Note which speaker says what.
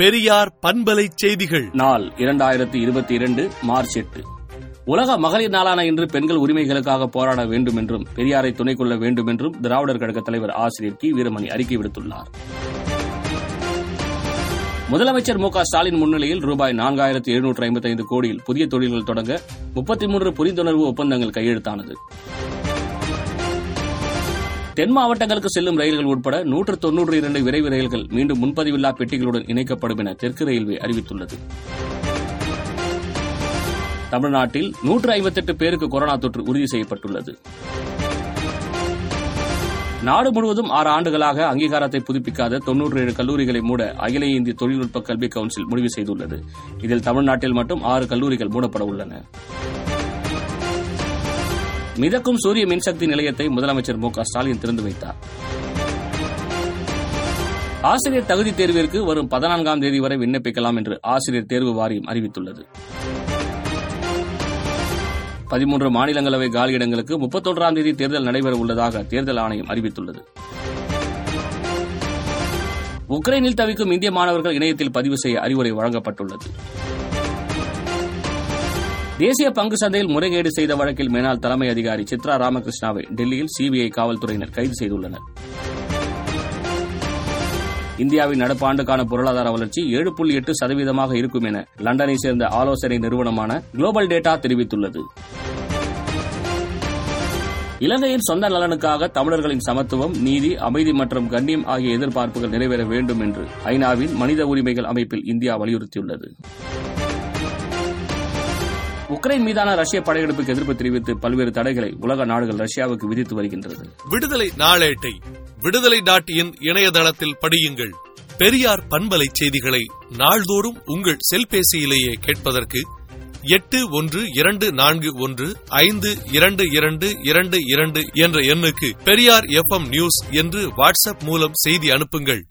Speaker 1: பெரியார் பண்பலை செய்திகள்.
Speaker 2: நாள் இரண்டாயிரத்தி இருபத்தி இரண்டு மார்ச் எட்டு. உலக மகளிர் நாளான இன்று பெண்கள் உரிமைகளுக்காக போராட வேண்டும் என்றும் பெரியாரை துணை கொள்ள வேண்டும் என்றும் திராவிடர் கழக தலைவர் ஆசிரியர் கி. வீரமணி அறிக்கை விடுத்துள்ளார். முதலமைச்சர் மு. க. ஸ்டாலின் முன்னிலையில் ரூபாய் நான்காயிரத்து எழுநூற்று ஐம்பத்தைந்து கோடியில் புதிய தொழில்கள் தொடங்க முப்பத்தி மூன்று புரிந்துணர்வு ஒப்பந்தங்கள் கையெழுத்தானது. தென் மாவட்டங்களுக்கு செல்லும் ரயில்கள் உட்பட நூற்று தொன்னூற்று இரண்டு விரைவு ரயில்கள் மீண்டும் முன்பதிவில்லா பெட்டிகளுடன் இணைக்கப்படும் என தெற்கு ரயில்வே அறிவித்துள்ளது. தமிழ்நாட்டில் நூற்று ஐம்பத்தெட்டு பேருக்கு கொரோனா தொற்று உறுதி செய்யப்பட்டுள்ளது. நாடு முழுவதும் ஆறு ஆண்டுகளாக அங்கீகாரத்தை புதுப்பிக்காத தொன்னூற்று ஏழு கல்லூரிகளை மூட அகில இந்திய தொழில்நுட்ப கல்வி கவுன்சில் முடிவு செய்துள்ளது. இதில் தமிழ்நாட்டில் மட்டும் ஆறு கல்லூரிகள் மூடப்பட உள்ளன. மிதக்கும் சூரிய மின்சக்தி நிலையத்தை முதலமைச்சர் மு ஸ்டாலின் திறந்து வைத்தார். ஆசிரியர் தகுதி தேர்விற்கு வரும் பதினான்காம் தேதி வரை விண்ணப்பிக்கலாம் என்று ஆசிரியர் தேர்வு வாரியம் அறிவித்துள்ளது. பதிமூன்று மாநிலங்களவை காலியிடங்களுக்கு முப்பத்தொன்றாம் தேதி தேர்தல் நடைபெற உள்ளதாக தேர்தல் ஆணையம் அறிவித்துள்ளது. உக்ரைனில் தவிக்கும் இந்திய மாணவர்கள் இணையத்தில் பதிவு செய்ய அறிவுரை வழங்கப்பட்டுள்ளது. தேசிய பங்கு சந்தையில் முறைகேடு செய்த வழக்கில் மேனால் தலைமை அதிகாரி சித்ரா ராமகிருஷ்ணாவை டெல்லியில் சிபிஐ காவல்துறையினர் கைது செய்துள்ளனர். இந்தியாவின் நடப்பாண்டுக்கான பொருளாதார வளர்ச்சி ஏழு புள்ளி எட்டு சதவீதமாக இருக்கும் என லண்டனை சேர்ந்த ஆலோசனை நிறுவனமான குளோபல் டேட்டா தெரிவித்துள்ளது. இலங்கையின் சொந்த நலனுக்காக தமிழர்களின் சமத்துவம் நீதி அமைதி மற்றும் கண்ணியம் ஆகிய எதிர்பார்ப்புகள் நிறைவேற வேண்டும் என்று ஐநாவின் மனித உரிமைகள் அமைப்பில் இந்தியா வலியுறுத்தியுள்ளது. உக்ரைன் மீதான ரஷ்ய படையெடுப்புக்கு எதிர்ப்பு தெரிவித்து பல்வேறு தடைகளை உலக நாடுகள் ரஷ்யாவுக்கு விதித்து வருகின்றது.
Speaker 1: விடுதலை நாளேட்டை விடுதலை டாட் இன் இணையதளத்தில் படியுங்கள். பெரியார் பண்பலை செய்திகளை நாள்தோறும் உங்கள் செல்பேசியிலேயே கேட்பதற்கு எட்டு ஒன்று இரண்டு நான்கு ஒன்று ஐந்து இரண்டு இரண்டு இரண்டு இரண்டு என்ற எண்ணுக்கு பெரியார் எஃப்எம் நியூஸ் என்று வாட்ஸ்அப் மூலம் செய்தி அனுப்புங்கள்.